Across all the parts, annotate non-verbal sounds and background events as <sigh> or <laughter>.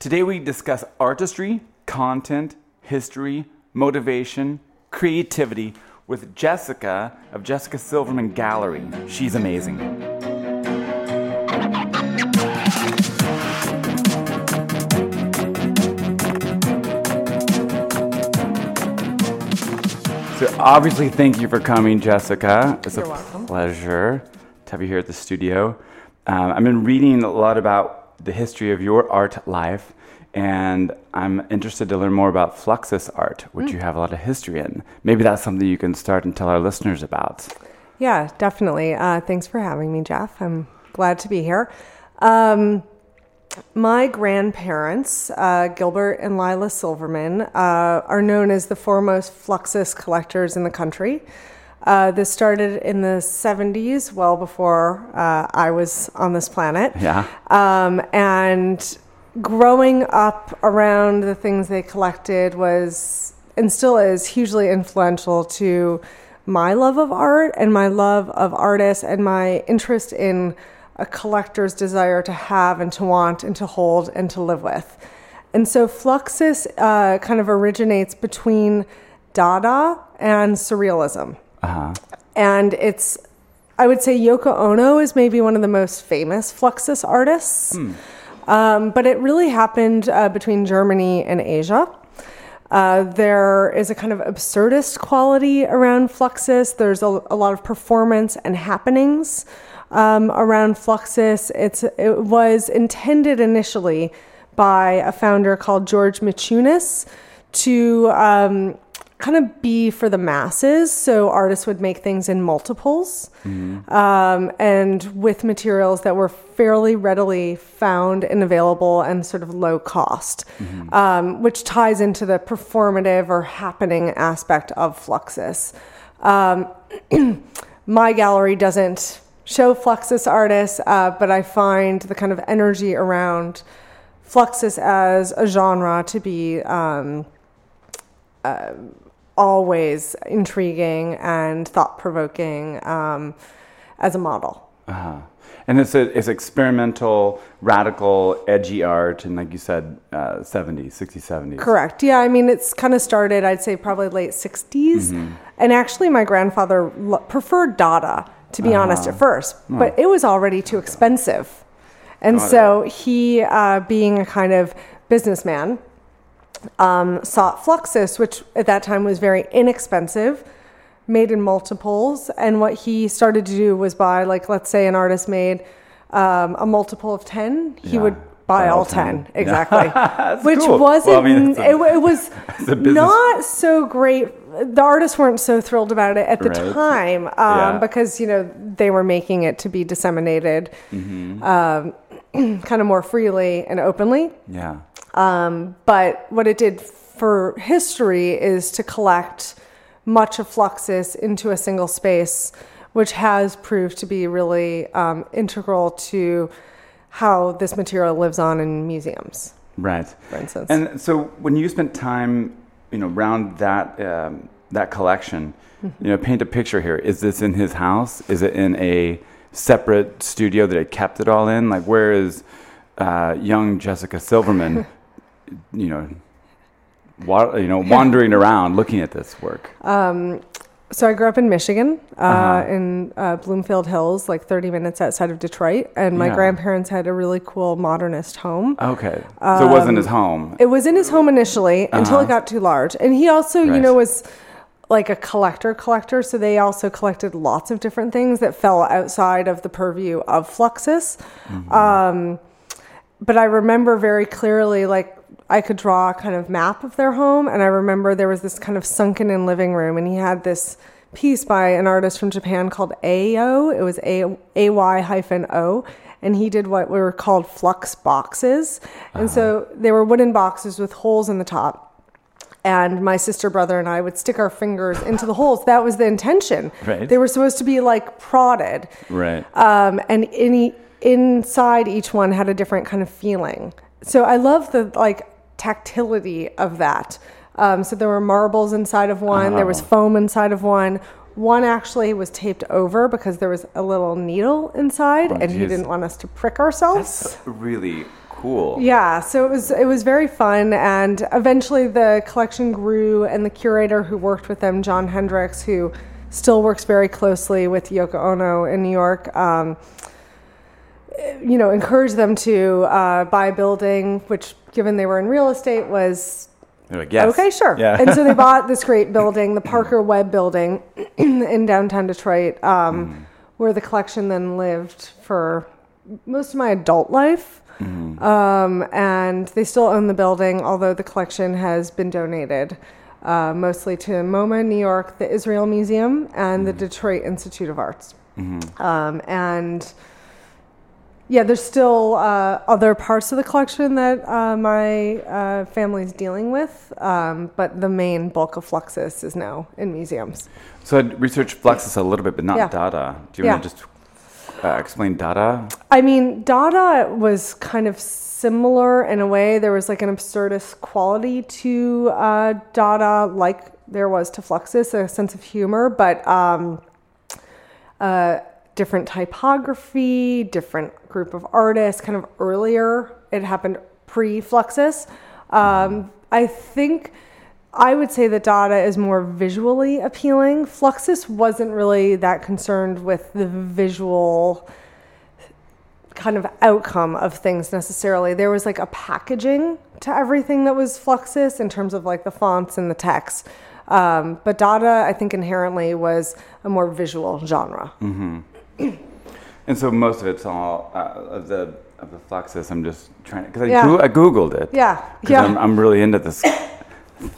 Today we discuss artistry, content, history, motivation, creativity with Jessica of Jessica Silverman Gallery. She's amazing. So obviously, thank you for coming, Jessica. It's You're a welcome. pleasure to have you here at the studio. Um, I've been reading a lot about the history of your art life, and I'm interested to learn more about Fluxus art, which Mm. you have a lot of history in. Maybe that's something you can start and tell our listeners about. Yeah, definitely. Uh, thanks for having me, Jeff. I'm glad to be here. Um, my grandparents, uh, Gilbert and Lila Silverman, uh, are known as the foremost Fluxus collectors in the country. Uh, this started in the 70s, well before uh, I was on this planet. Yeah. Um, and growing up around the things they collected was and still is hugely influential to my love of art and my love of artists and my interest in a collector's desire to have and to want and to hold and to live with. And so Fluxus uh, kind of originates between Dada and Surrealism. Uh-huh. And it's, I would say Yoko Ono is maybe one of the most famous Fluxus artists. Um, but it really happened uh, between Germany and Asia. Uh, there is a kind of absurdist quality around Fluxus. There's a, a lot of performance and happenings um, around Fluxus. It's, it was intended initially by a founder called George Maciunas to um, kind of be for the masses. So artists would make things in multiples um, and with materials that were fairly readily found and available and sort of low cost, um, which ties into the performative or happening aspect of Fluxus. Um, <clears throat> my gallery doesn't show Fluxus artists, uh, but I find the kind of energy around Fluxus as a genre to be um, uh, always intriguing and thought provoking um, as a model. Uh-huh. And it's, a, it's experimental, radical, edgy art, and like you said, uh, 70s, 60s, 70s. Correct. Yeah, I mean, it's kind of started, I'd say, probably late 60s. And actually, my grandfather lo- preferred Dada, to be honest, at first, but it was already too expensive. And Got so he, uh, being a kind of businessman, um, sought Fluxus, which at that time was very inexpensive, made in multiples. And what he started to do was buy, like, let's say an artist made um, a multiple of 10, he Yeah, would buy buy all all 10. 10. Exactly. <laughs> That's Which cool. wasn't, Well, I mean, a- it, it was <laughs> not so great. The artists weren't so thrilled about it at the Right. time um, Yeah. because, you know, they were making it to be disseminated Mm-hmm. um, <clears throat> kind of more freely and openly. Yeah. Um, but what it did for history is to collect much of Fluxus into a single space, which has proved to be really um, integral to how this material lives on in museums, Right. for instance. And so when you spent time, you know, around that um, that collection, Mm-hmm. you know, paint a picture here. Is this in his house? Is it in a separate studio that he kept it all in? Like, where is uh, young Jessica Silverman? <laughs> you know, wa- you know, wandering <laughs> around looking at this work. Um, so I grew up in Michigan, uh, Uh-huh. in uh, Bloomfield Hills, like 30 minutes outside of Detroit. And my Yeah. grandparents had a really cool modernist home. Okay, so it wasn't his home. It was in his home initially until Uh-huh. it got too large. And he also, you know, was like a collector collector. So they also collected lots of different things that fell outside of the purview of Fluxus. Mm-hmm. Um, but I remember very clearly, like, I could draw a kind of map of their home. And I remember there was this kind of sunken in living room. And he had this piece by an artist from Japan called Ay-O. It was A Y hyphen O. And he did what were called flux boxes. And so they were wooden boxes with holes in the top. And my sister, brother, and I would stick our fingers into the holes. That was the intention. Right. They were supposed to be like prodded. Right. Um, and any inside each one had a different kind of feeling. So I love the like tactility of that. Um, so there were marbles inside of one. There was Oh. foam inside of one. One actually was taped over because there was a little needle inside, Oh, and he didn't want us to prick ourselves. Really cool. Yeah, so it was it was very fun, and eventually the collection grew, and the curator who worked with them, John Hendricks, who still works very closely with Yoko Ono in New York. Um, you know, encourage them to uh, buy a building, which, given they were in real estate, was like, yes. Okay, sure. Yeah. and so they <laughs> bought this great building, the Parker Webb Building <clears throat> in downtown Detroit, um, where the collection then lived for most of my adult life. Um, and they still own the building, although the collection has been donated uh, mostly to MoMA New York, the Israel Museum, and the Detroit Institute of Arts. Um, and yeah, there's still uh, other parts of the collection that uh, my uh, family's dealing with, um, but the main bulk of Fluxus is now in museums. So I researched Fluxus a little bit, but not Yeah. Dada. Do you Yeah. want to just uh, explain Dada? I mean, Dada was kind of similar in a way. There was like an absurdist quality to uh, Dada, like there was to Fluxus, a sense of humor, but um, uh, different typography, different group of artists, kind of earlier. It happened pre Fluxus. Um, I think. I would say that Dada is more visually appealing. Fluxus wasn't really that concerned with the visual kind of outcome of things necessarily. There was like a packaging to everything that was Fluxus in terms of like the fonts and the text. Um, but Dada, I think inherently was a more visual genre. And so most of it's all uh, of the of the Fluxus. I'm just trying to because I, Yeah. Goo- I googled it. Yeah, yeah. I'm, I'm really into this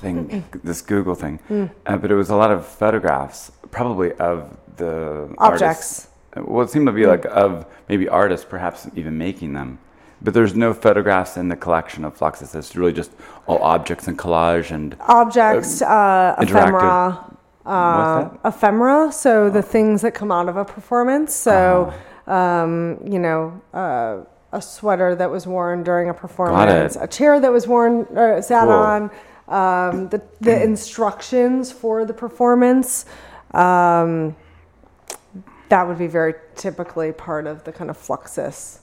thing, this Google thing. Hmm. Uh, but it was a lot of photographs, probably of the Objects. Artists. Well, it seemed to be like of maybe artists, perhaps even making them. But there's no photographs in the collection of Fluxus. It's really just all objects and collage and Objects, uh, interactive- ephemera, uh, ephemera. So the things that come out of a performance. So, um, you know, uh, a sweater that was worn during a performance, a chair that was worn, uh, sat Cool. on, um, the the <clears throat> instructions for the performance. Um, that would be very typically part of the kind of fluxus.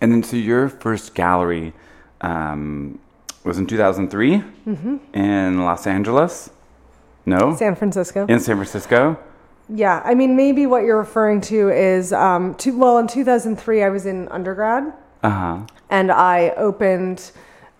And then, so your first gallery um, was in 2003 Mm-hmm. in Los Angeles? No? San Francisco. in San Francisco? Yeah, I mean, maybe what you're referring to is, um, to, well, in 2003, I was in undergrad Uh huh. and I opened,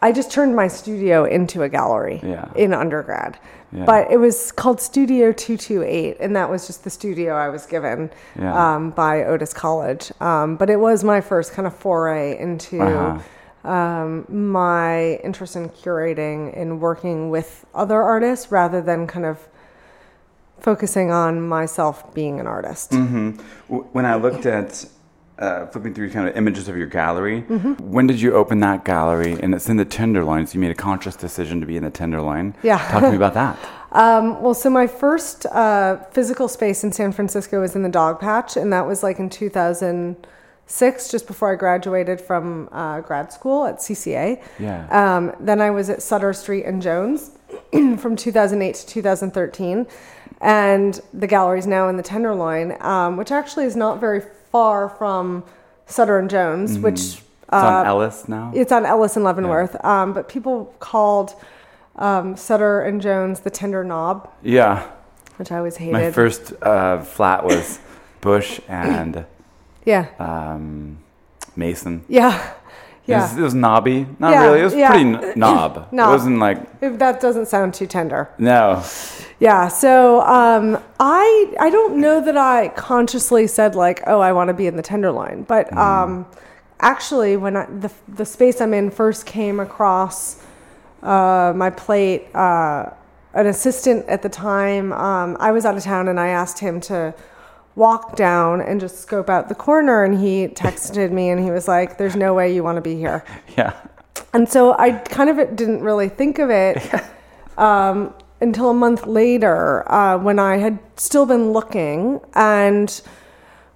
I just turned my studio into a gallery Yeah. in undergrad. Yeah. But it was called Studio 228, and that was just the studio I was given Yeah. um, by Otis College. Um, but it was my first kind of foray into Uh-huh. Um, my interest in curating and working with other artists rather than kind of focusing on myself being an artist. hmm When I looked at uh, flipping through kind of images of your gallery, Mm-hmm. when did you open that gallery? And it's in the Tenderloin, so you made a conscious decision to be in the Tenderloin. Yeah. Talk to me about that. <laughs> Um, well, so my first uh, physical space in San Francisco was in the Dog Patch, and that was like in 2006, just before I graduated from uh, grad school at CCA. Yeah. Um, then I was at Sutter Street and Jones <clears throat> from 2008 to 2013, and the gallery's now in the Tenderloin, um, which actually is not very far from Sutter and Jones, which It's on uh, Ellis now? it's on Ellis and Leavenworth. Um, but people called um, Sutter and Jones the Tender Knob, yeah. which I always hated. My first uh, flat was <coughs> Bush and yeah, um, Mason. yeah, It was, yeah. it was knobby. Not Yeah, really. It was yeah. pretty n- knob. <clears throat> Knob. It wasn't like, If that doesn't sound too tender. no. Yeah. So um, I I don't know that I consciously said like, oh, I want to be in the Tenderloin, but Mm. um, actually, when I, the the space I'm in first came across uh, my plate, uh, an assistant at the time, um, I was out of town, and I asked him to walk down and just scope out the corner, and he texted me, and he was like, "There's no way you want to be here." <laughs> Yeah. And so I kind of didn't really think of it <laughs> um, until a month later uh, when I had still been looking and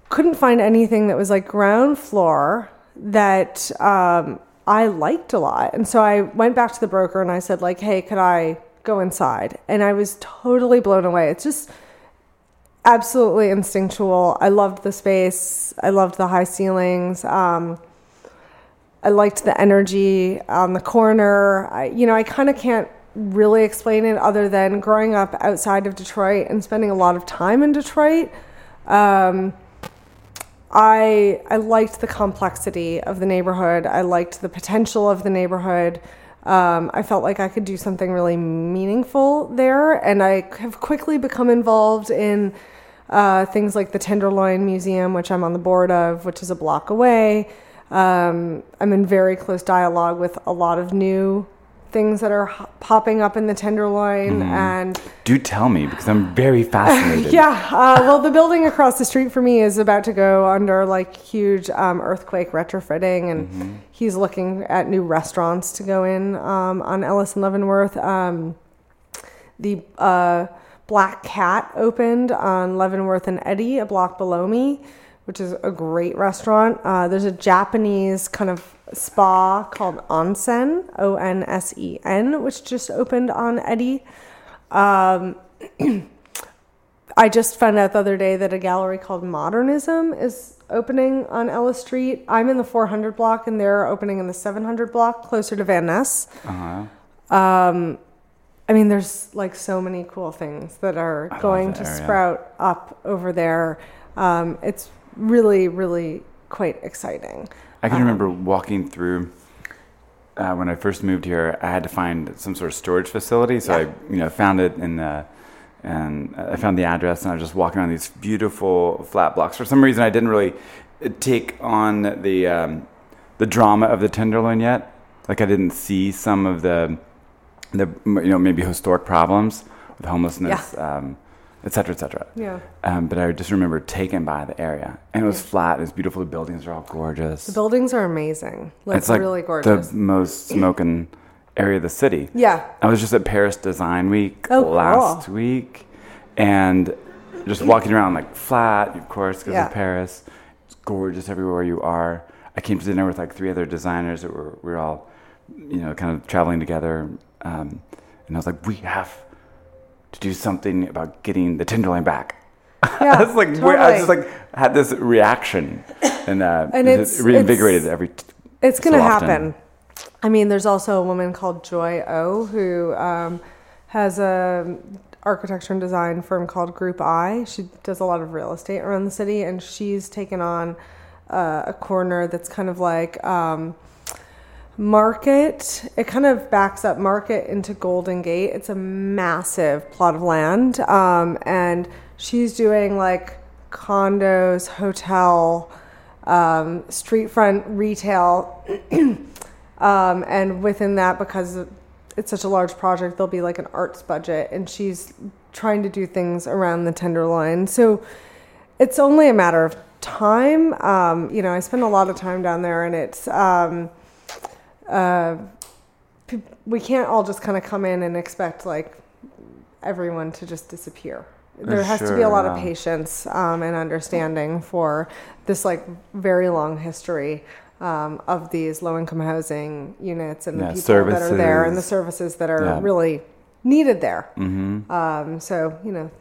couldn't find anything that was like ground floor that um, I liked a lot. And so I went back to the broker and I said like, "Hey, could I go inside?" And I was totally blown away. It's just absolutely instinctual. I loved the space. I loved the high ceilings. Um, I liked the energy on the corner. I, you know, I kind of can't really explain it other than growing up outside of Detroit and spending a lot of time in Detroit. Um, I I liked the complexity of the neighborhood. I liked the potential of the neighborhood. Um, I felt like I could do something really meaningful there, and I have quickly become involved in uh, things like the Tenderloin Museum, which I'm on the board of, which is a block away. Um, I'm in very close dialogue with a lot of new things that are h- popping up in the Tenderloin, and Do tell me because I'm very <laughs> fascinated. yeah, uh, well, the building across the street for me is about to go under like huge um, earthquake retrofitting, and he's looking at new restaurants to go in um, on Ellis and Leavenworth. Um, the uh, Black Cat opened on Leavenworth and Eddy, a block below me, which is a great restaurant. Uh, there's a Japanese kind of spa called Onsen, O N S E N, which just opened on Eddy. Um, <clears throat> I just found out the other day that a gallery called Modernism is opening on Ellis Street. I'm in the 400 block and they're opening in the 700 block closer to Van Ness. Uh-huh. Um, I mean, there's like so many cool things that are love going that to area. sprout up over there. Um, it's really, really quite exciting. I can remember walking through uh, when I first moved here. I had to find some sort of storage facility, so Yeah. I, you know, found it in the, and I found the address, and I was just walking around these beautiful flat blocks. For some reason, I didn't really take on the um, the drama of the Tenderloin yet. Like I didn't see some of the the you know maybe historic problems with homelessness, um, et cetera, et cetera. Yeah. Um, but I just remember taken by the area, and it was flat. It was beautiful. The buildings are all gorgeous. The buildings are amazing. Like, it's like really gorgeous. the most <clears throat> smoking area of the city. yeah. I was just at Paris Design Week Oh, cool. last week, and just walking around like flat, of course, because Yeah. of Paris. It's gorgeous everywhere you are. I came to dinner with like three other designers that were we were all, you know, kind of traveling together, um, and I was like, we have to do something about getting the Tenderloin back. <laughs> Yeah. I was like, where, I was just like had this reaction, and, uh, And it it's- reinvigorated it's- every. T- It's going to often. happen. I mean, there's also a woman called Joy Ou who um, has a architecture and design firm called Group I. She does a lot of real estate around the city, and she's taken on uh, a corner that's kind of like um, Market. It kind of backs up Market into Golden Gate. It's a massive plot of land, um, and she's doing like condos, hotel, um, street front retail, <clears throat> um, and within that, because it's such a large project, there'll be like an arts budget, and she's trying to do things around the Tenderloin. So it's only a matter of time. Um, you know, I spend a lot of time down there, and it's um, uh, we can't all just kind of come in and expect like everyone to just disappear. There has to be a Sure, lot of patience um, and understanding for this like very long history um, of these low income housing units and Yeah, the people that are there and the services. services that are Yeah. really needed there. Mhm. Um, so you know,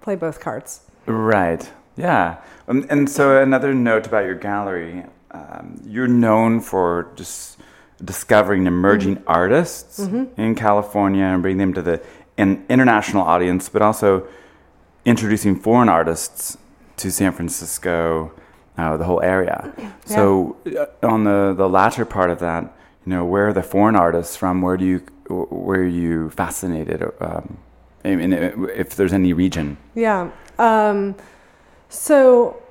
play both cards. Right. Yeah. Um, and so another note about your gallery, um, you're known for just discovering emerging Mm-hmm. artists in California and bringing them to the an international audience, but also introducing foreign artists to San Francisco, uh, the whole area. So uh, on the, the latter part of that, you know, where are the foreign artists from? Where do you where are you fascinated? Um, I mean, if there's any region. Yeah. Um, so,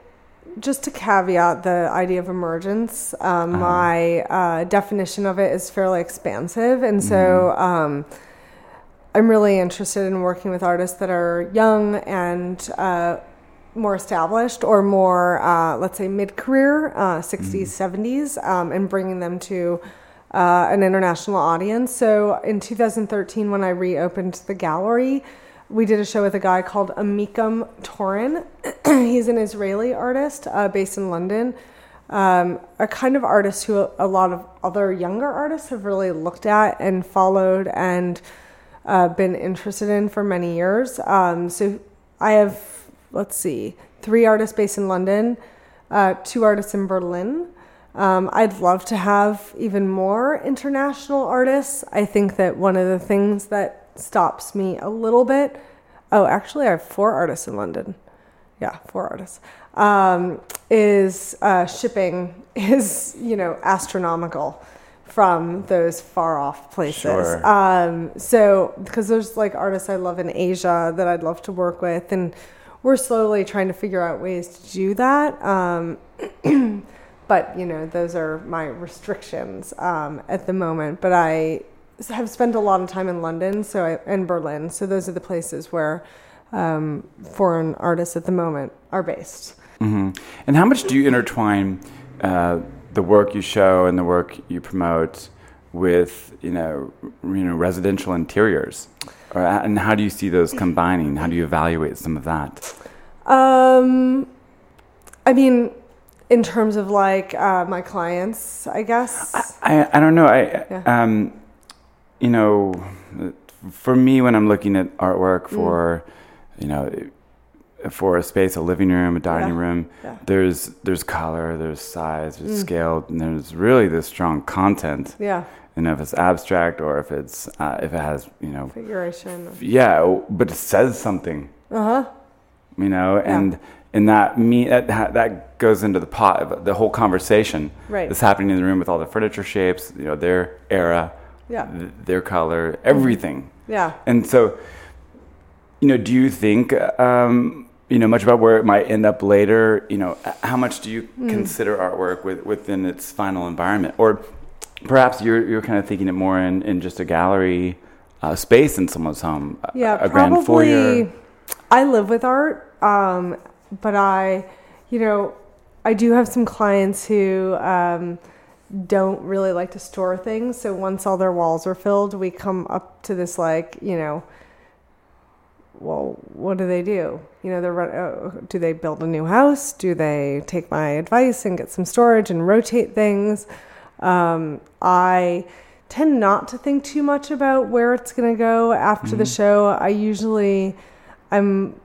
just to caveat the idea of emergence, um, Uh-huh. my uh, definition of it is fairly expansive. And so, um, I'm really interested in working with artists that are young and uh, more established or more, uh, let's say, mid career, uh, 60s, 70s, um, and bringing them to uh, an international audience. So in 2013, when I reopened the gallery, we did a show with a guy called Amikam Toren. <clears throat> He's an Israeli artist uh, based in London. Um, a kind of artist who a lot of other younger artists have really looked at and followed and uh, been interested in for many years. Um, so I have, let's see, three artists based in London, uh, two artists in Berlin, Um, I'd love to have even more international artists. I think that one of the things that stops me a little bit. Oh, actually, I have four artists in London. Yeah, four artists. Um, is uh, shipping <laughs> is you know astronomical from those far off places. Sure. Um, so because there's like artists I love in Asia that I'd love to work with, and we're slowly trying to figure out ways to do that. Um, <clears throat> but you know, those are my restrictions um, at the moment. But I have spent a lot of time in London, so I, and Berlin. So those are the places where um, foreign artists at the moment are based. hmm And how much do you intertwine uh, the work you show and the work you promote with, you know, you know, residential interiors? Or, and how do you see those combining? How do you evaluate some of that? Um, I mean, in terms of like uh, my clients, I guess. I, I don't know. I Yeah. um, you know, for me when I'm looking at Mm. artwork for, you know, for a space, a living room, a dining Yeah. room, Yeah. there's there's color, there's size, there's Mm. scale, and there's really this strong content. yeah, You know, if it's abstract or if it's uh, if it has, you know, figuration. yeah, but it says something. Uh huh. You know, and and that me that that- that goes into the pot of the whole conversation Right. that's happening in the room with all the furniture shapes, you know, their era, Yeah. th- their color, everything. Yeah. And so, you know, do you think, um, you know, much about where it might end up later? You know, how much do you Hmm. consider artwork with, within its final environment, or perhaps you're you're kind of thinking it more in, in just a gallery uh, space in someone's home, a- Yeah, a, grand foyer. probably. I live with art, um, but I, you know, I do have some clients who um, don't really like to store things. So once all their walls are filled, we come up to this like, you know, well, what do they do? You know, they're run- uh, do they build a new house? Do they take my advice and get some storage and rotate things? Um, I tend not to think too much about where it's going to go after the show. I usually, I'm,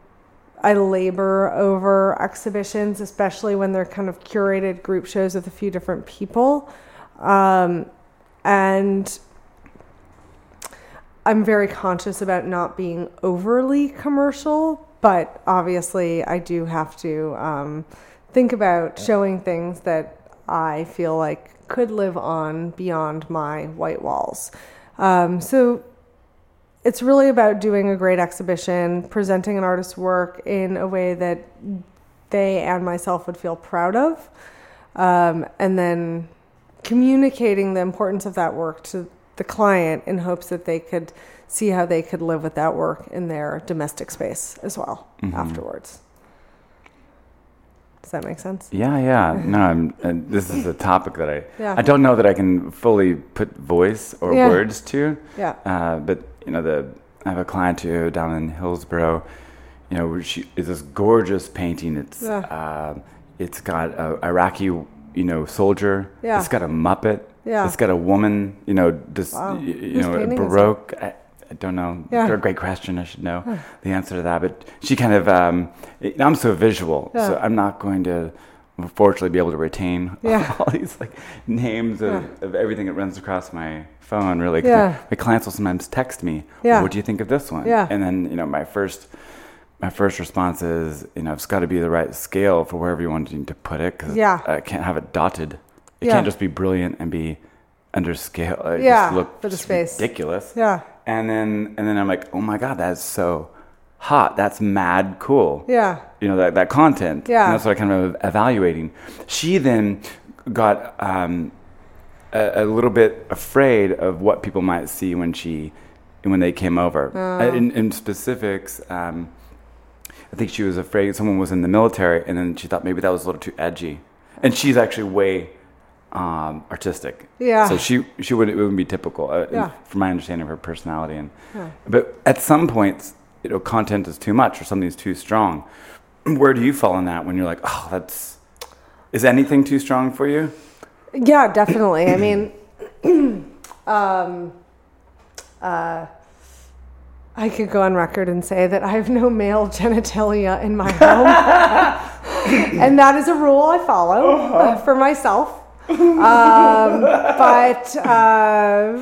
I labor over exhibitions, especially when they're kind of curated group shows with a few different people, um, and I'm very conscious about not being overly commercial, but obviously I do have to um, think about showing things that I feel like could live on beyond my white walls. Um, so it's really about doing a great exhibition, presenting an artist's work in a way that they and myself would feel proud of, um, and then communicating the importance of that work to the client in hopes that they could see how they could live with that work in their domestic space as well Mhm. afterwards. Does that make sense? Yeah, yeah. No, I'm, and this is a topic that I Yeah. I don't know that I can fully put voice or Yeah. words to. Yeah. Uh, but you know, the I have a client who down in Hillsborough. You know, she is this gorgeous painting. It's Yeah. uh, it's got a Iraqi you know soldier. Yeah. It's got a Muppet. Yeah. It's got a woman. You know, just Wow. y- you know, painting baroque. I, I don't know. Yeah. They're a great question. I should know the answer to that. But she kind of, um, I'm so visual, so I'm not going to, unfortunately, be able to retain <laughs> Yeah. all these like names of, Yeah. of everything that runs across my phone. really Yeah. my, my clients will sometimes text me, Yeah. "What do you think of this one?" Yeah. And then you know, my first. My first response is, you know, it's got to be the right scale for wherever you want to put it, because Yeah. I can't have it dotted. It Yeah. can't just be brilliant and be under scale. It Yeah, just look for the space. ridiculous. Yeah. And then and then I'm like, oh my god, that's so hot. That's mad cool. Yeah. You know that that content. Yeah. And that's what I kind of evaluating. She then got um, a, a little bit afraid of what people might see when she when they came over. Oh. Uh, In, in specifics. Um, I think she was afraid someone was in the military, and then she thought maybe that was a little too edgy. And she's actually way um, artistic. Yeah. So she she would it wouldn't be typical, uh, Yeah. from my understanding of her personality. And Yeah. but at some points, you know, content is too much or something's too strong. Where do you fall in that when you're like, oh, that's is anything too strong for you? Yeah, definitely. I mean, <clears throat> um, uh, I could go on record and say that I have no male <laughs> genitalia in my home. <laughs> and that is a rule I follow uh, for myself. Um, but uh,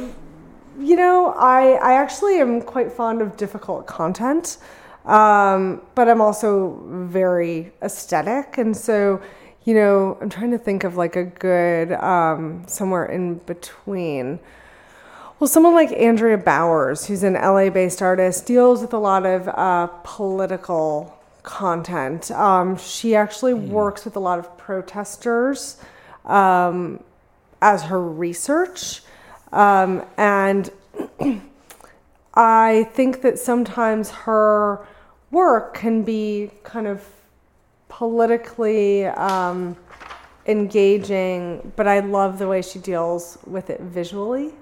you know, I I actually am quite fond of difficult content, um, but I'm also very aesthetic, and so you know, I'm trying to think of like a good um, somewhere in between. Well, someone like Andrea Bowers, who's an LA based artist, deals with a lot of uh, political content. Um, she actually mm. works with a lot of protesters um, as her research. Um, and <clears throat> I think that sometimes her work can be kind of politically um, engaging, but I love the way she deals with it visually.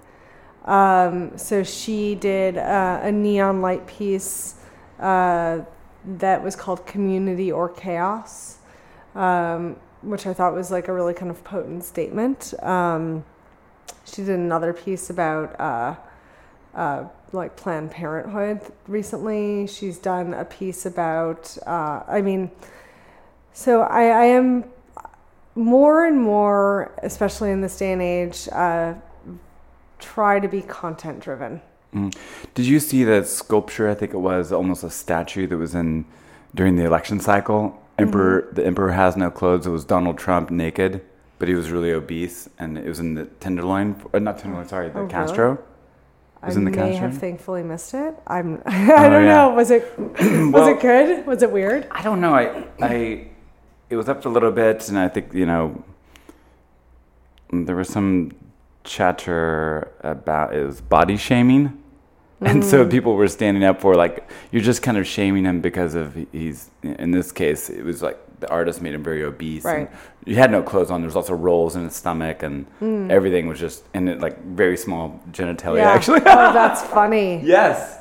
Um, so she did uh, a neon light piece uh, that was called Community or Chaos, um, which I thought was like a really kind of potent statement. Um, she did another piece about uh, uh, like Planned Parenthood recently. She's done a piece about, uh, I mean, so I, I, am more and more, especially in this day and age, uh, try to be content driven. Mm. Did you see that sculpture? I think it was almost a statue that was in during the election cycle. Emperor, mm-hmm. the emperor has no clothes. It was Donald Trump naked, but he was really obese, and it was in the Tenderloin, uh, not Tenderloin. Sorry, the oh, Castro. Really? Was I in the may Castro? have thankfully missed it. I'm. <laughs> I don't oh, yeah. know. Was it? <clears throat> was well, it good? Was it weird? I don't know. I. I. It was up a little bit, and I think you know. There was some chatter about is body shaming and so mm. people were standing up for like you're just kind of shaming him because of he's in this case it was like the artist made him very obese right he had no clothes on there was also rolls in his stomach and mm. everything was just in it like very small genitalia yeah. actually oh <laughs> that's funny yes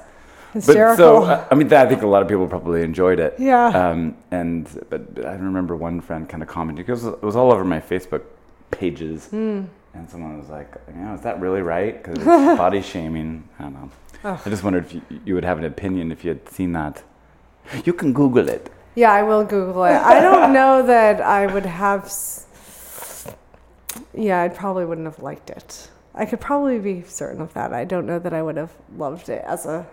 Hysterical. But so I mean, I think a lot of people probably enjoyed it. Yeah. Um, and but, but I remember one friend kind of commenting because it was all over my Facebook pages, mm. And someone was like, "You know, is that really right? Because <laughs> body shaming." I don't know. Oh. I just wondered if you, you would have an opinion if you had seen that. You can Google it. Yeah, I will Google it. I don't <laughs> know that I would have. S- yeah, I probably wouldn't have liked it. I could probably be certain of that. I don't know that I would have loved it as a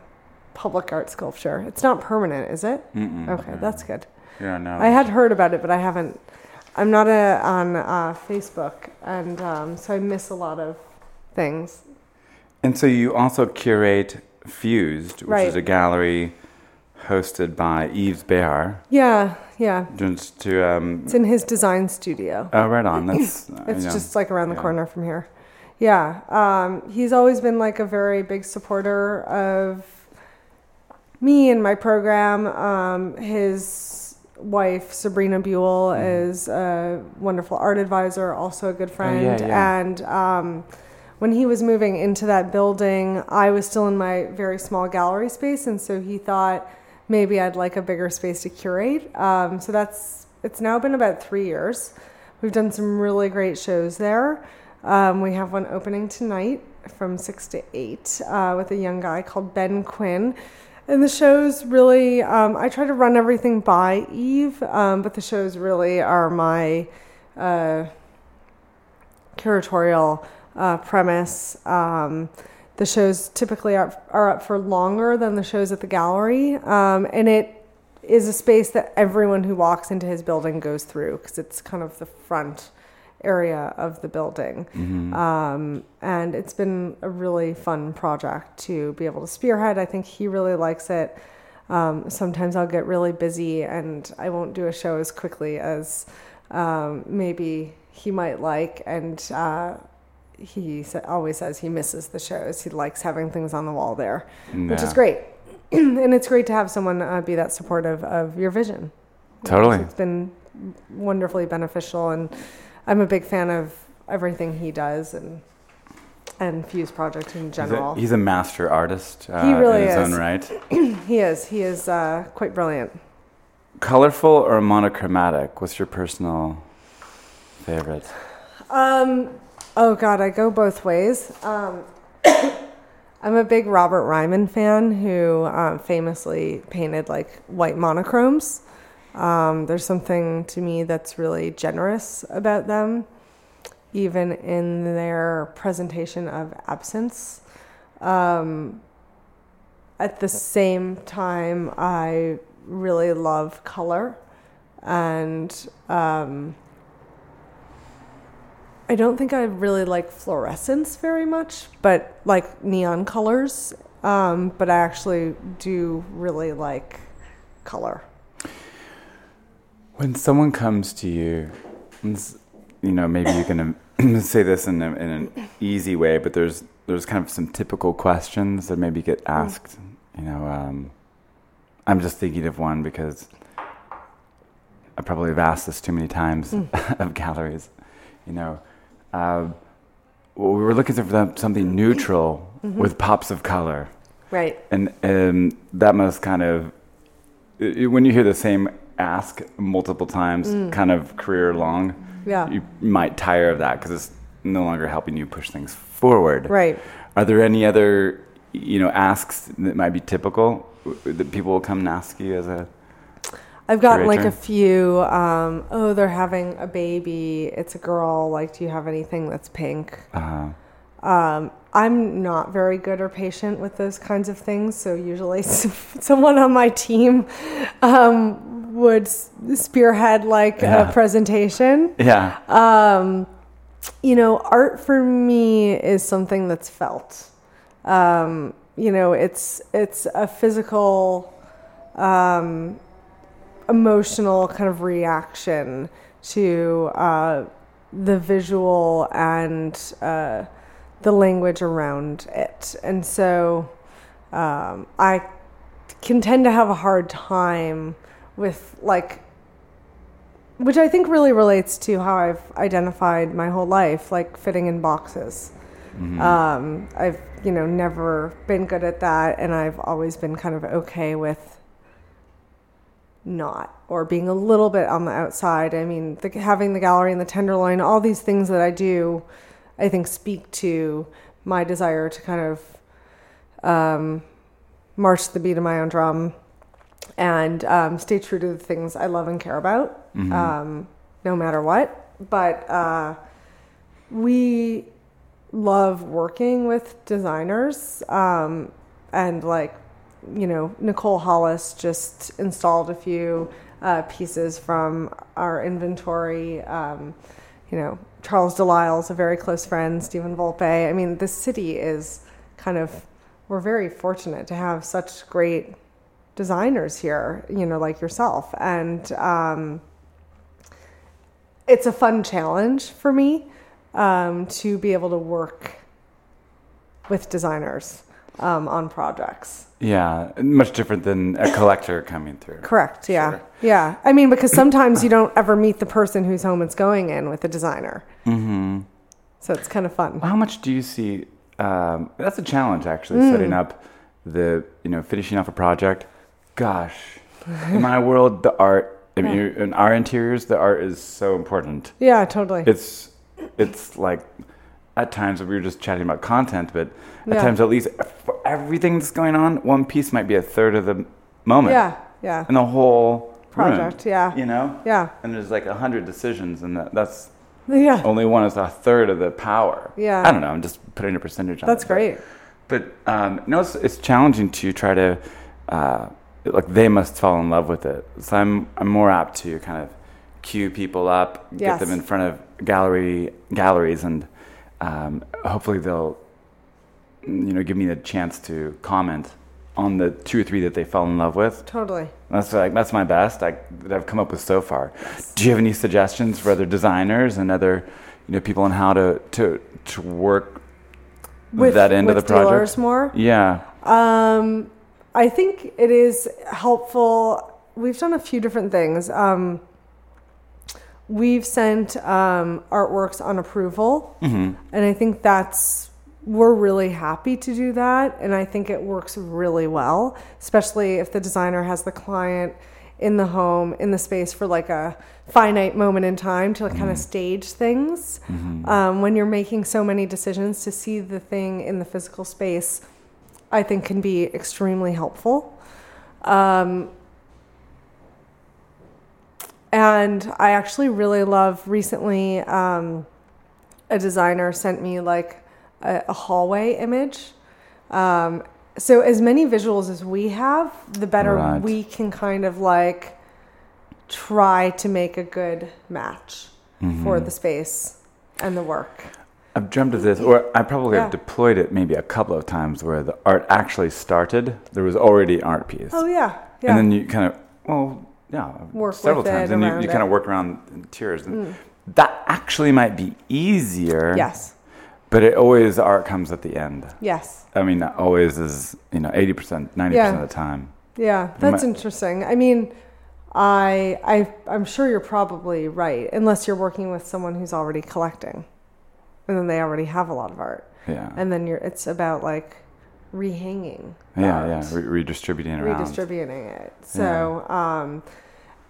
public art sculpture. It's not permanent, is it? Mm-mm, okay, yeah. that's good. Yeah, no. I had heard about it, but I haven't. I'm not a, on uh, Facebook, and um, so I miss a lot of things. And so you also curate Fused, which right. is a gallery hosted by Yves Béhar. Yeah, yeah. Just to um, it's in his design studio. Oh, right on. That's <laughs> it's just like around the yeah. corner from here. Yeah, um, he's always been like a very big supporter of me and my program. Um, his wife Sabrina Buell mm. is a wonderful art advisor, also a good friend, oh, yeah, yeah. and um, when he was moving into that building, I was still in my very small gallery space, and so he thought maybe I'd like a bigger space to curate. Um, so that's it's now been about three years. We've done some really great shows there. Um, we have one opening tonight from six to eight uh, with a young guy called Ben Quinn. And the shows really, um, I try to run everything by Yves, um, but the shows really are my uh, curatorial uh, premise. Um, the shows typically are, are up for longer than the shows at the gallery, um, and it is a space that everyone who walks into his building goes through because it's kind of the front area of the building. Mm-hmm. Um, and it's been a really fun project to be able to spearhead. I think he really likes it. Um, sometimes I'll get really busy and I won't do a show as quickly as um, maybe he might like. And uh, he always says he misses the shows. He likes having things on the wall there, yeah. which is great. <clears throat> and it's great to have someone uh, be that supportive of your vision. Totally. It's been wonderfully beneficial, and I'm a big fan of everything he does and and Fuse Project in general. He's a, he's a master artist. Uh, he really in his is. own right. <clears throat> he is. He is uh, quite brilliant. Colorful or monochromatic? What's your personal favorite? Um, Oh God, I go both ways. Um, <coughs> I'm a big Robert Ryman fan who um, famously painted like white monochromes. Um, there's something to me that's really generous about them. even in their presentation of absence. Um, at the same time, I really love color, and um, I don't think I really like fluorescence very much, but like neon colors. Um, but I actually do really like color. When someone comes to you, you know, maybe you can um, <clears throat> say this in, a, in an easy way, but there's there's kind of some typical questions that maybe get asked. You know, um, I'm just thinking of one because I probably have asked this too many times <laughs> of galleries. You know, uh, well, we were looking for something neutral with pops of color Right. and and that must kind of when you hear the same ask multiple times kind of career long Yeah. you might tire of that because it's no longer helping you push things forward Right. are there any other you know asks that might be typical that people will come and ask you as a I've gotten like a few. Um, oh, they're having a baby. It's a girl. Like, do you have anything that's pink? uh, Um, I'm not very good or patient with those kinds of things. So usually, <laughs> someone on my team um, would spearhead like Yeah. a presentation. yeah Um, you know, art for me is something that's felt. Um, you know, it's it's a physical, um, emotional kind of reaction to uh, the visual and uh, the language around it, and so um, I can tend to have a hard time with like which I think really relates to how I've identified my whole life, like fitting in boxes. Um, I've, you know, never been good at that, and I've always been kind of okay with not or being a little bit on the outside. I mean, the, having the gallery and the tenderloin, all these things that I do, I think speak to my desire to kind of um, march the beat of my own drum and um, stay true to the things I love and care about, um, no matter what. But uh, we love working with designers, um, and like, you know, Nicole Hollis just installed a few uh, pieces from our inventory. Um, you know, Charles de Lisle is a very close friend, Steven Volpe. I mean, the city is kind of, we're very fortunate to have such great designers here, you know, like yourself. And um, it's a fun challenge for me um, to be able to work with designers um, on projects. yeah much different than a collector coming through Correct. Yeah. Sure. Yeah. I mean, because sometimes you don't ever meet the person whose home it's going in with a designer. mm-hmm. So it's kind of fun. How much do you see? Um, that's a challenge, actually, Hmm. setting up the you know finishing off a project. Gosh, in my world, the art. I mean, Yeah. in our interiors, the art is so important. Yeah, totally. It's it's like at times we were just chatting about content, but at Yeah. times at least for everything that's going on, one piece might be a third of the moment. yeah. Yeah. And the whole room, Project. Yeah. You know. Yeah. And there's like a hundred decisions, and that, that's Yeah. only one is a third of the power. Yeah. I don't know. I'm just putting a percentage on That's it, great. But um, no, it's, it's challenging to try to uh, like they must fall in love with it. So I'm I'm more apt to kind of cue people up, get Yes. them in front of gallery galleries, and um, hopefully they'll you know give me the chance to comment on the two or three that they fell in love with. Totally. That's like that's my best I, that I've come up with so far. Do you have any suggestions for other designers and other you know people on how to to to work With that end with of the project? more. Yeah. Um, I think it is helpful. We've done a few different things. Um, we've sent um, artworks on approval, hmm and I think that's we're really happy to do that, and I think it works really well, especially if the designer has the client in the home in the space for like a finite moment in time to like kind of stage things. Um, when you're making so many decisions, to see the thing in the physical space, I think can be extremely helpful. Um, and I actually really love recently. Um, a designer sent me like a, a hallway image. Um, so as many visuals as we have, the better Right. we can kind of like try to make a good match Mm-hmm. for the space and the work. I've dreamt of this, or I probably Yeah. have deployed it maybe a couple of times where the art actually started. There was already an art piece. Oh yeah, yeah. And then you kind of, well, yeah, Work several times. And you, you. Mm. kind of work around interiors. And That actually might be easier. yes, But it always, art comes at the end. yes. I mean, always is, you know, 80%, 90% Yeah. of the time. Yeah, that's might- interesting. I mean, I I I'm sure you're probably right, unless you're working with someone who's already collecting, and then they already have a lot of art, Yeah. and then you're it's about like rehanging. yeah, art, yeah. Re- redistributing around. redistributing it. So, um,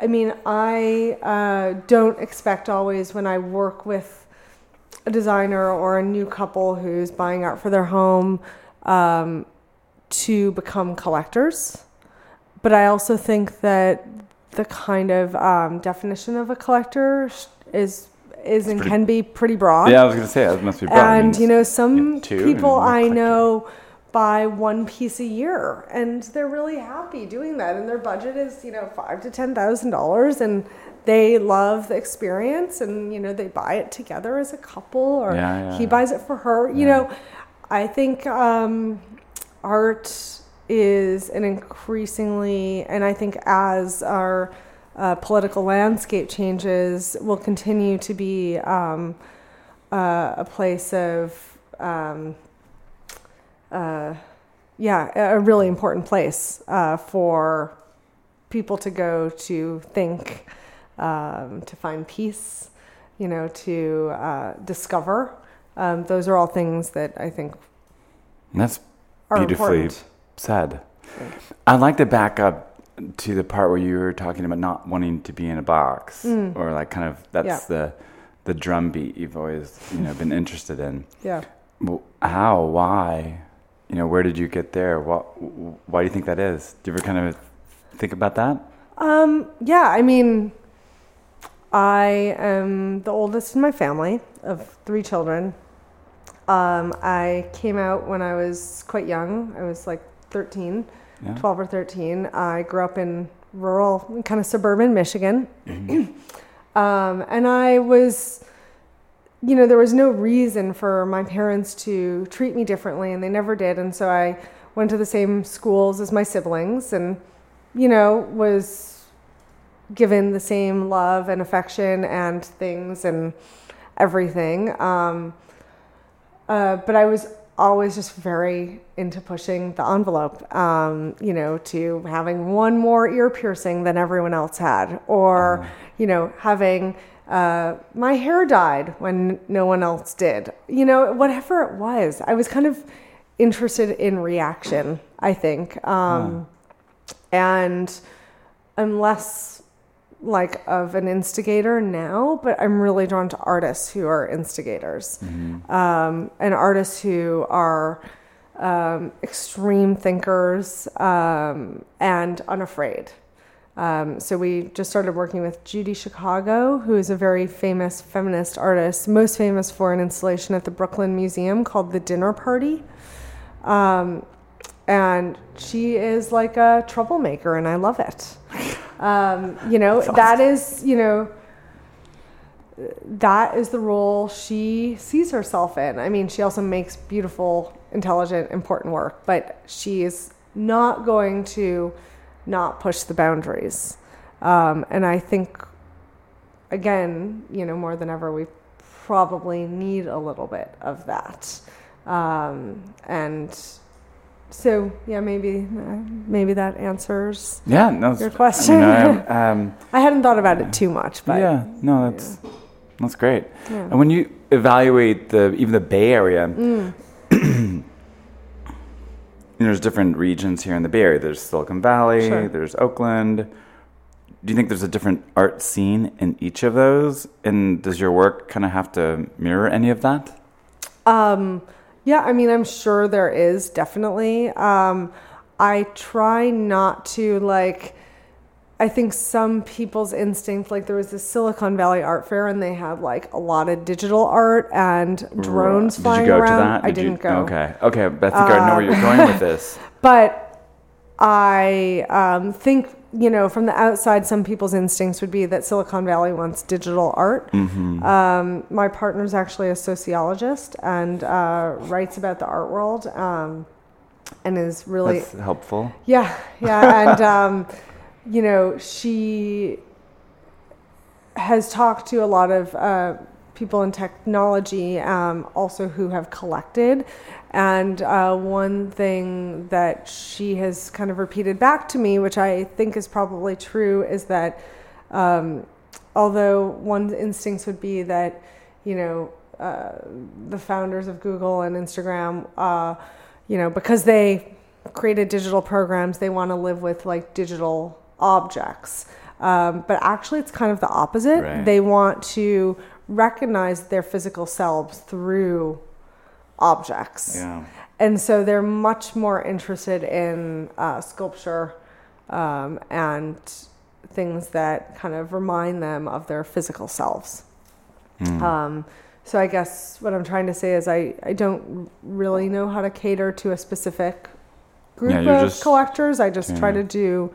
I mean, I uh, don't expect always when I work with a designer or a new couple who's buying art for their home um, to become collectors. But I also think that the kind of um, definition of a collector sh- is is and pretty- can be pretty broad. Yeah, I was going to say, it must be broad. And you know, some two people I know buy one piece a year, and they're really happy doing that. And their budget is you know five to ten thousand dollars, and they love the experience, and you know they buy it together as a couple, or Yeah, yeah. he buys it for her. You know, I think um, art is an increasingly, and I think as our uh, political landscape changes, will continue to be um, uh, a place of, um, uh, yeah, a really important place uh, for people to go to think, um, to find peace, you know, to uh, discover. Um, those are all things that I think That's are Beautifully important. said. I'd like to back up to the part where you were talking about not wanting to be in a box, or like kind of that's Mm. Yeah. the the drum beat you've always you know been interested in. Yeah. Well, How? Why? You know, where did you get there? What? Why do you think that is? Do you ever kind of think about that? Um, yeah, I mean, I am the oldest in my family of three children. Um, I came out when I was quite young. I was like 13, Yeah. 12 or 13. I grew up in rural, kind of suburban Michigan. um, and I was, you know, there was no reason for my parents to treat me differently, and they never did. And so I went to the same schools as my siblings and, you know, was given the same love and affection and things and everything. Um, uh, but I was always just very into pushing the envelope, um, you know, to having one more ear piercing than everyone else had, or, you know, having uh, my hair dyed when no one else did. You know, whatever it was, I was kind of interested in reaction, I think. Um, And I'm less like of an instigator now, but I'm really drawn to artists who are instigators um, and artists who are um, extreme thinkers um, and unafraid. Um, so we just started working with Judy Chicago, who is a very famous feminist artist, most famous for an installation at the Brooklyn Museum called The Dinner Party. Um, and she is like a troublemaker, and I love it. Um, you know, that is, you know, that is the role she sees herself in. I mean, she also makes beautiful, intelligent, important work, but she is not going to not push the boundaries. Um, and I think, again, you know, more than ever, we probably need a little bit of that. Um, and so, yeah, maybe uh, maybe that answers. Yeah, no. Your I mean, question. I, <laughs> um, I hadn't thought about it too much, but yeah, no, that's that's great. Yeah. And when you evaluate the even the Bay Area, Mm. <clears throat> there's different regions here in the Bay Area. There's Silicon Valley, Sure. there's Oakland. Do you think there's a different art scene in each of those? And does your work kind of have to mirror any of that? Um, yeah, I mean, I'm sure there is definitely. Um, I try not to like I think some people's instinct, like there was this Silicon Valley art fair, and they had like a lot of digital art and drones Did flying you go around. to that? I Did you- didn't go. Uh, Okay. Okay. I think I know where you're going with this. <laughs> But I um, think, you know, from the outside, some people's instincts would be that Silicon Valley wants digital art. Mm-hmm. Um, my partner's actually a sociologist and uh, writes about the art world um, and is really. That's helpful. Yeah, yeah. <laughs> And, um, you know, she has talked to a lot of uh, people in technology um, also who have collected. And uh, one thing that she has kind of repeated back to me, which I think is probably true, is that um, although one's instincts would be that, you know, uh, the founders of Google and Instagram, uh, you know, because they created digital programs, they want to live with like digital objects. Um, but actually, it's kind of the opposite. Right. They want to recognize their physical selves through objects. Yeah. And so they're much more interested in uh, sculpture um, and things that kind of remind them of their physical selves. Hmm. Um, so I guess what I'm trying to say is I, I don't really know how to cater to a specific group Yeah, of just- collectors. I just try to do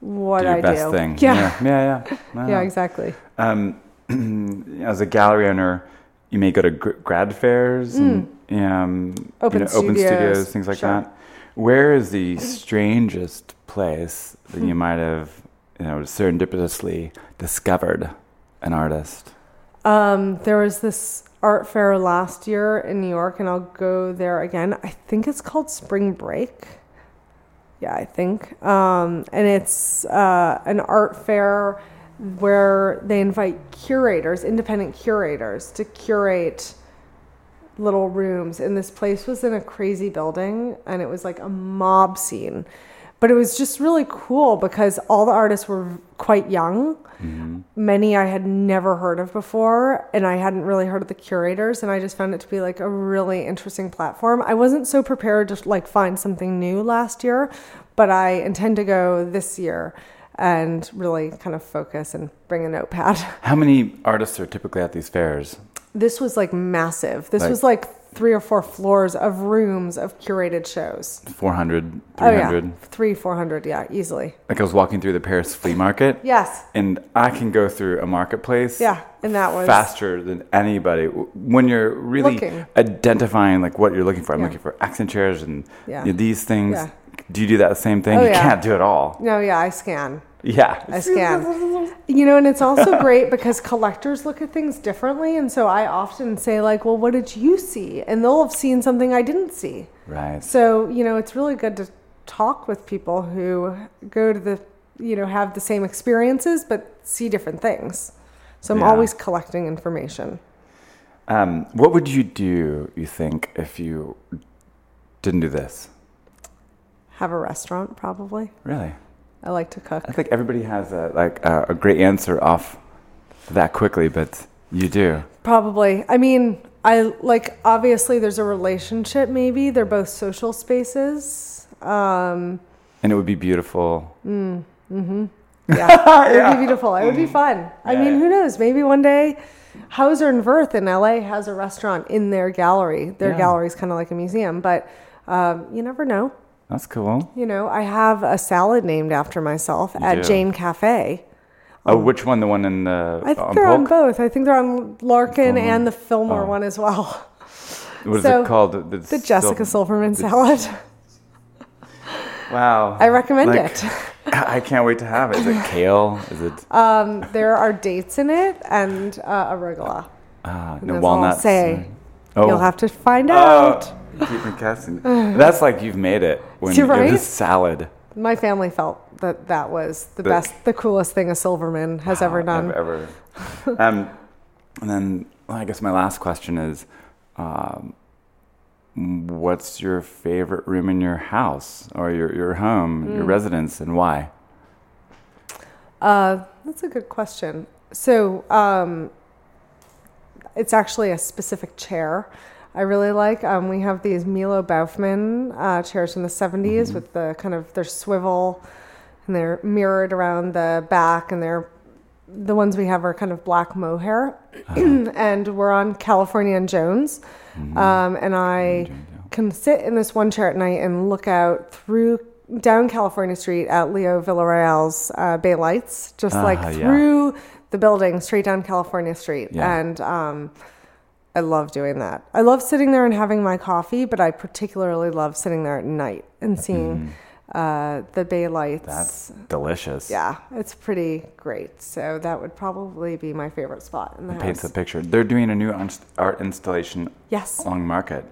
what Do I best do. thing. Yeah. Yeah. Yeah. Yeah. <laughs> Yeah, exactly. Um, <clears throat> as a gallery owner, you may go to gr- grad fairs and um, Mm. Open you know, open studios, studios, things like sure. that. Where is the strangest place that Hmm. you might have, you know, serendipitously discovered an artist? Um, there was this art fair last year in New York, and I'll go there again. I think it's called Spring Break. Yeah, I think. Um, and it's uh, an art fair where they invite curators, independent curators, to curate little rooms. And this place was in a crazy building, and it was like a mob scene. But it was just really cool because all the artists were quite young. Mm-hmm. Many I had never heard of before, and I hadn't really heard of the curators. And I just found it to be like a really interesting platform. I wasn't so prepared to like find something new last year, but I intend to go this year and really kind of focus and bring a notepad. <laughs> How many artists are typically at these fairs? This was like massive. This Like- was like three or four floors of rooms of curated shows. 400, Oh 300? yeah, three, four hundred, yeah, easily. Like I was walking through the Paris flea market. Yes, And I can go through a marketplace yeah, and that was faster than anybody when you're really Looking. identifying like what you're looking for. I'm Yeah. looking for accent chairs and Yeah. you know, these things. Do you do that same thing? Oh, you can't do it all. No, yeah, I scan. Yeah. I scan. You know, and it's also <laughs> great because collectors look at things differently. And so I often say, like, well, what did you see? And they'll have seen something I didn't see. Right. So, you know, it's really good to talk with people who go to the, you know, have the same experiences but see different things. So I'm Yeah. always collecting information. Um, what would you do, you think, if you didn't do this? Have a restaurant, probably. Really? I like to cook. I think everybody has a, like a, a great answer off that quickly, but you do. Probably. I mean, I like obviously there's a relationship maybe. They're both social spaces. Um And it would be beautiful. Mm, <laughs> hmm yeah. It would be beautiful. It would be fun. I mean, yeah. who knows? Maybe one day Hauser and Wirth in LA has a restaurant in their gallery. Their Yeah. gallery is kind of like a museum, but um, you never know. That's cool. You know, I have a salad named after myself You at do. Jane Cafe. Oh, which one? The one in the I think on they're on both. I think they're on Larkin Fillmore. and the Fillmore Oh. one as well. What is So, it called? The, The Jessica Sil- Silverman salad. Wow. <laughs> I recommend Like, it. <laughs> I can't wait to have it. Is it kale? Is it <laughs> Um, there are dates in it and uh, arugula. uh, And no all I'll walnuts? say. Oh. You'll have to find Oh, out. You keep me guessing. That's like you've made it when You're right. this salad. My family felt that that was the The- best, the coolest thing a Silverman has ever Wow, done. Ever. ever. <laughs> um, and then well, I guess my last question is, um, what's your favorite room in your house or your your home, Mm. your residence, and why? Uh, that's a good question. So, um, it's actually a specific chair I really like. Um, we have these Milo Baughman uh, chairs from the 70s Mm-hmm. with the kind of their swivel and they're mirrored around the back, and they're the ones we have are kind of black mohair, <clears throat> and we're on California and Jones, um, and I can sit in this one chair at night and look out through down California Street at Leo Villarreal's uh, Bay Lights, just like Ah, yeah. through the building straight down California Street, Yeah. and um, I love doing that. I love sitting there and having my coffee, but I particularly love sitting there at night and seeing uh, the Bay Lights. That's delicious. yeah, it's pretty great. So that would probably be my favorite spot in the It paints house. a picture. They're doing a new art installation Yes. along Market.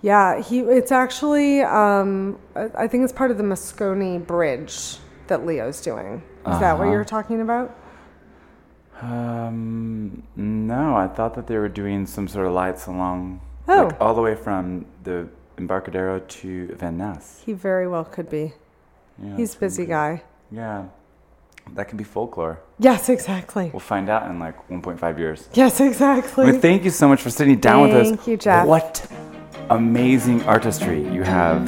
Yeah, he. It's actually. Um, I think it's part of the Moscone Bridge that Leo's doing. Is that what Uh-huh. you're talking about? Um, no, I thought that they were doing some sort of lights along, Oh. like all the way from the Embarcadero to Van Ness. He very well could be. Yeah, He's a busy guy. Yeah, that can be folklore. Yes, exactly. We'll find out in like 1.5 years. Yes, exactly. Well, thank you so much for sitting down with us. Thank you, Jeff. What amazing artistry you have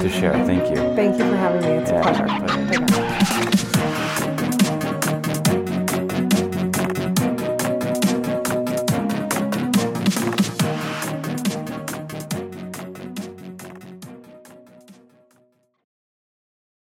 to share. Thank you. Thank you for having me. It's a pleasure. pleasure.